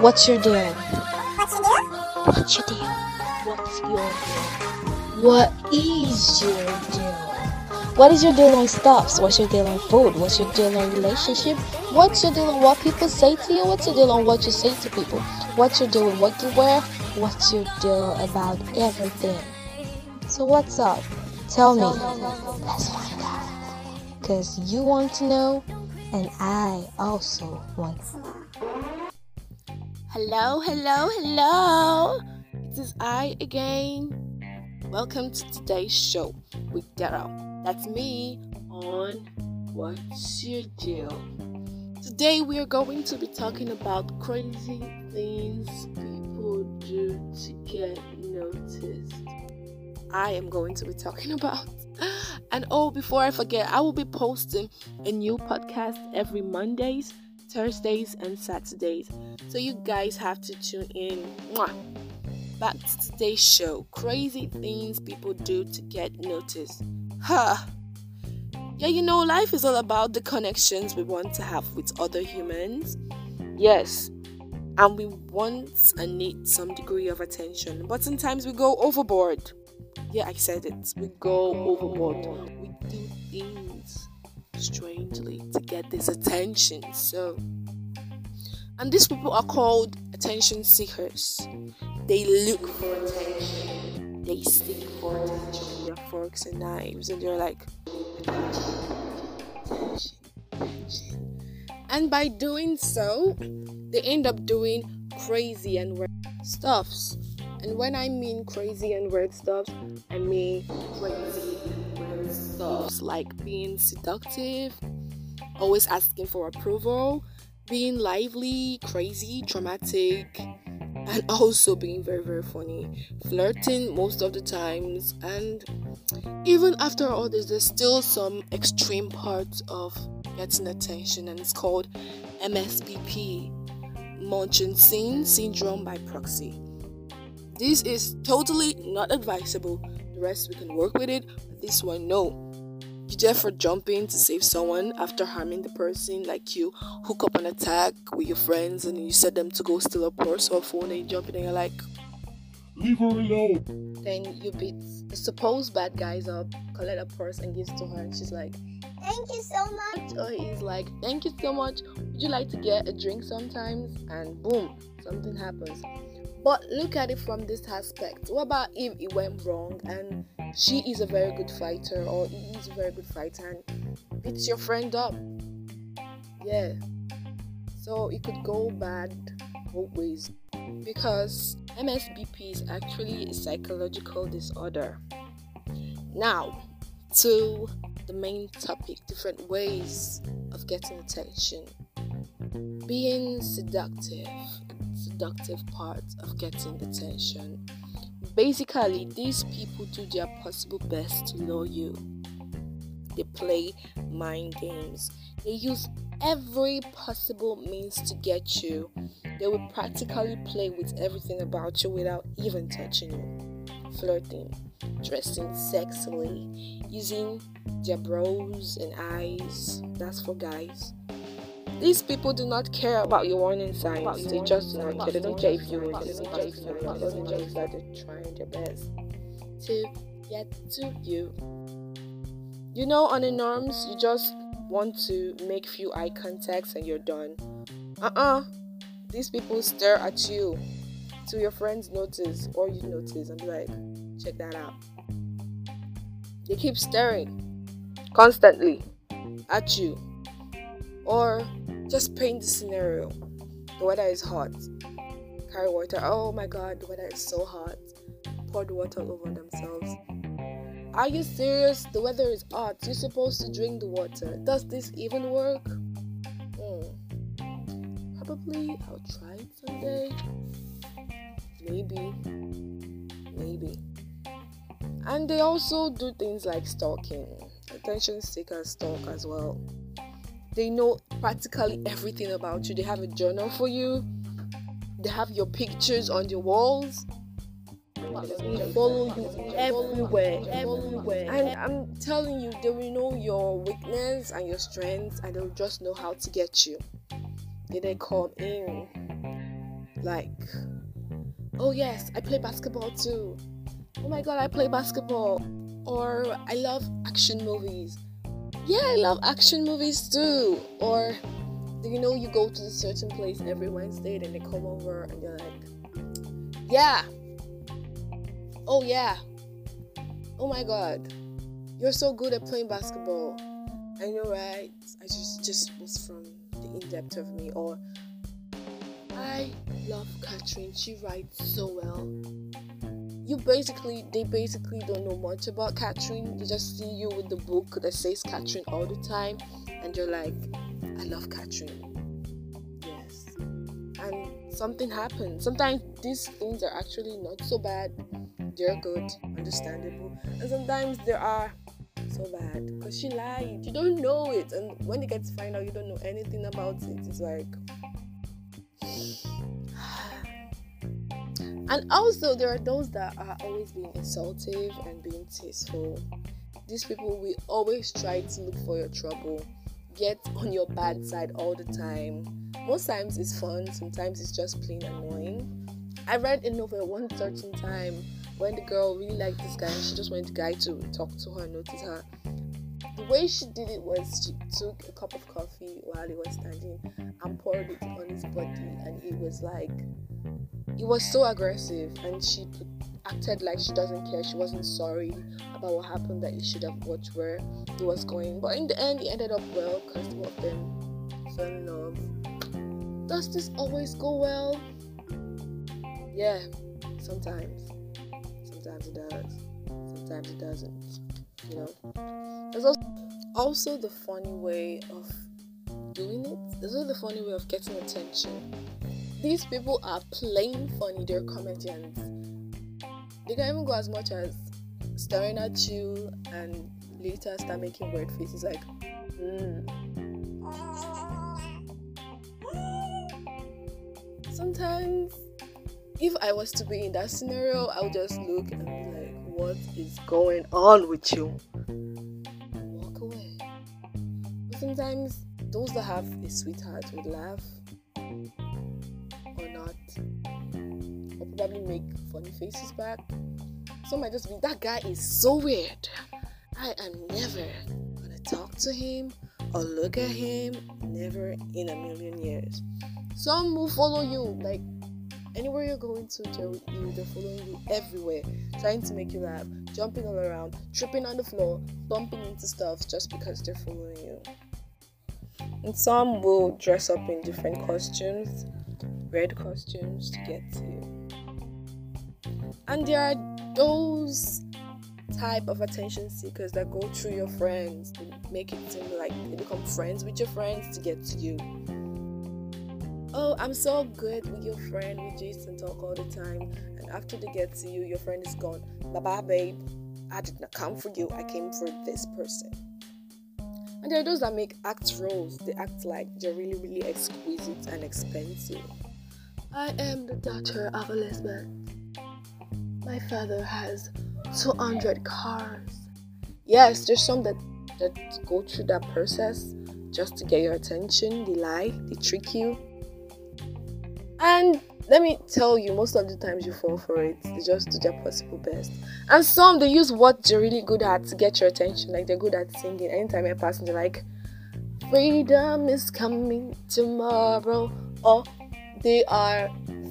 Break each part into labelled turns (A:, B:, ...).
A: What's your deal?
B: What's your deal?
A: What's your deal? What's your deal? What is your deal? What is your deal on stuffs? What's your deal on food? What's your deal on relationship? What's your deal on what people say to you? What's your deal on what you say to people? What's your deal with what you wear? What's your deal about everything? So what's up? Tell me. Let's find out. Cause you want to know and I also want to know.
C: Hello, hello, hello. It is I again. Welcome to today's show with Daryl. That's me on What's Your Deal. Today we are going to be talking about crazy things people do to get noticed. I am going to be talking about. And oh, before I forget, I will be posting a new podcast every Mondays, Thursdays, and Saturdays. So you guys have to tune in. Mwah. Back to today's show crazy things people do to get noticed. Huh. Yeah, you know, life is all about the connections we want to have with other humans. Yes, and we want and need some degree of attention, but sometimes we go overboard. Yeah, I said it. We go overboard. We do things strangely to get this attention. So, and these people are called attention seekers. They look for attention. They seek for attention with their forks and knives, and they're like. And by doing so, they end up doing crazy and weird stuffs. And when I mean crazy and weird stuff, I mean crazy stuffs like being seductive, always asking for approval, being lively, crazy, dramatic, and also being very, very funny, flirting most of the times, and even after all this, there's still some extreme parts of getting attention, and it's called MSBP, Munchausen syndrome by proxy. This is totally not advisable. The rest we can work with it, but this one, no. You therefore for jumping to save someone after harming the person, like you hook up an attack with your friends and you set them to go steal a purse or a phone and you jump in and you're like,
D: Leave her alone.
C: then you beat the supposed bad guys up, collect a purse and gives to her, and she's like,
B: Thank you so much.
C: or he's like, Thank you so much. Would you like to get a drink sometimes? And boom, something happens. But look at it from this aspect. What about if it went wrong and she is a very good fighter or he is a very good fighter and beats your friend up? Yeah. So it could go bad both ways. Because MSBP is actually a psychological disorder. Now, to the main topic different ways of getting attention. Being seductive, seductive part of getting attention. Basically, these people do their possible best to lure you. They play mind games. They use every possible means to get you. They will practically play with everything about you without even touching you. Flirting, dressing sexily, using their brows and eyes. That's for guys. These people do not care about your warning signs. They just do not care. They don't care if you were just care if you were. They don't care that they're trying their best to get to you. You know, on the norms, you just want to make few eye contacts and you're done. Uh-uh. These people stare at you till your friends notice or you notice and be like, check that out. They keep staring constantly at you. Or just paint the scenario. The weather is hot. Carry water. Oh my god, the weather is so hot. Pour the water over themselves. Are you serious? The weather is hot. You're supposed to drink the water. Does this even work? Hmm. Probably I'll try it someday. Maybe. Maybe. And they also do things like stalking. Attention seekers stalk as well. They know practically everything about you. They have a journal for you. They have your pictures on your walls. They follow you everywhere, everywhere. And I'm telling you, they will know your weakness and your strengths, and they'll just know how to get you. Then they come in. like, oh yes, I play basketball too. Oh my god, I play basketball. Or I love action movies. Yeah, I love action movies too. Or do you know you go to a certain place every Wednesday, then they come over and you're like, yeah. Oh yeah. Oh my god. You're so good at playing basketball. I know right? I just just was from the in-depth of me or I love Catherine. She writes so well. You basically, they basically don't know much about Catherine. They just see you with the book that says Catherine all the time, and you're like, I love Catherine. Yes. And something happens. Sometimes these things are actually not so bad. They're good, understandable. And sometimes there are so bad because she lied. You don't know it, and when you get to find out you don't know anything about it, it's like And also, there are those that are always being insultive and being tasteful. These people will always try to look for your trouble, get on your bad side all the time. Most times it's fun, sometimes it's just plain annoying. I read a novel one certain time when the girl really liked this guy and she just wanted the guy to talk to her, notice her. The way she did it was she took a cup of coffee while he was standing and poured it on his body, and it was like it was so aggressive and she acted like she doesn't care. She wasn't sorry about what happened that he should have watched where he was going. But in the end he ended up well because of them fell in love does this always go well? Yeah sometimes. Sometimes it does. Sometimes it doesn't you know. There's also, also the funny way of doing it. There's also the funny way of getting attention these people are plain funny. They're comedians. They can even go as much as staring at you and later start making weird faces like, mm. Sometimes, if I was to be in that scenario, I would just look and be like, what is going on with you? Walk away. But sometimes, those that have a sweetheart would laugh probably make funny faces back. Some might just be, that guy is so weird. I am never gonna talk to him or look at him, never in a million years. Some will follow you, like anywhere you're going to, they're you, they're following you everywhere, trying to make you laugh, jumping all around, tripping on the floor, bumping into stuff just because they're following you. And some will dress up in different costumes, red costumes to get to you. And there are those type of attention seekers that go through your friends to make it seem like they become friends with your friends to get to you. Oh, I'm so good with your friend. We just and talk all the time. And after they get to you, your friend is gone. Bye bye, babe. I did not come for you. I came for this person. And there are those that make act roles. They act like they're really, really exquisite and expensive. I am the daughter of Elizabeth. My father has 200 cars. Yes, there's some that, that go through that process just to get your attention. They lie, they trick you. And let me tell you, most of the times you fall for it, they just do their possible best. And some they use what they're really good at to get your attention. Like they're good at singing. Anytime I pass, they're like, "Freedom is coming tomorrow." Or they are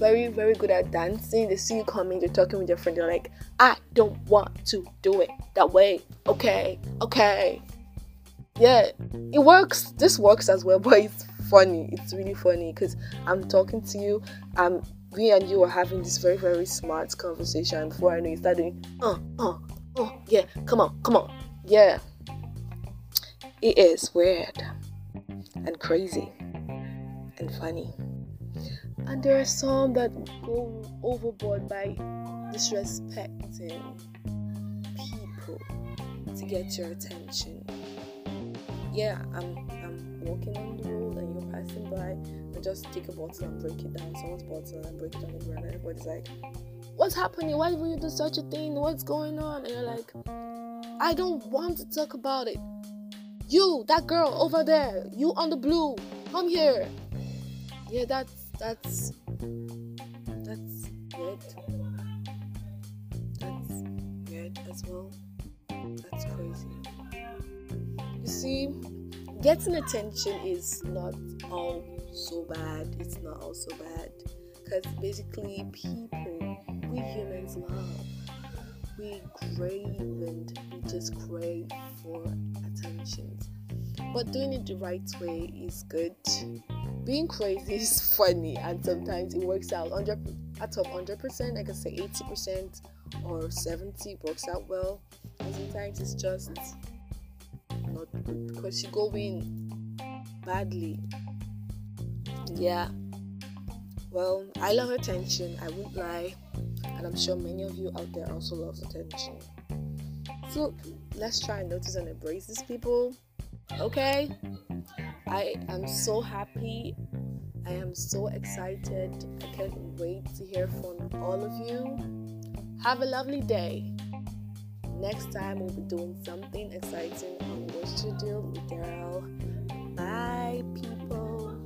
C: very, very good at dancing. They see you coming, they're talking with your friend, they're like, I don't want to do it that way. Okay, okay. Yeah, it works. This works as well, but it's funny. It's really funny because I'm talking to you. Um, we and you are having this very, very smart conversation. Before I know, you start doing, uh, uh, oh, yeah, come on, come on, yeah. It is weird and crazy and funny. Mm. And there are some that go overboard by disrespecting people to get your attention. Yeah, I'm I'm walking on the road and you're passing by and just take a bottle and break it down, someone's bottle and break it on the ground. And everybody's like, What's happening? Why would you do such a thing? What's going on? And you're like, I don't want to talk about it. You, that girl over there, you on the blue, come here. Yeah, that's that's That's weird as well. That's crazy. You see, getting attention is not all so bad. It's not all so bad. Because basically, people, we humans love. We crave and we just crave for attention. But doing it the right way is good. Being crazy is funny and sometimes it works out 100 out of 100%, I can say 80% or 70 works out well. And sometimes it's just not good because you go in badly. Yeah. Well, I love attention, I won't lie. And I'm sure many of you out there also love attention. So let's try and notice and embrace these people. Okay? I am so happy. I am so excited. I can't wait to hear from all of you. Have a lovely day. Next time, we'll be doing something exciting on What we Do with Daryl. Bye, people.